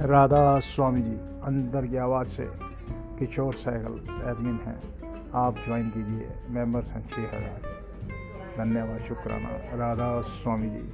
राधा स्वामी जी, अंदर की आवाज़ से किशोर सहगल एडमिन हैं। आप ज्वाइन कीजिए मेंबर्स हैं छः हज़ार। धन्यवाद, शुक्राना। राधा स्वामी जी।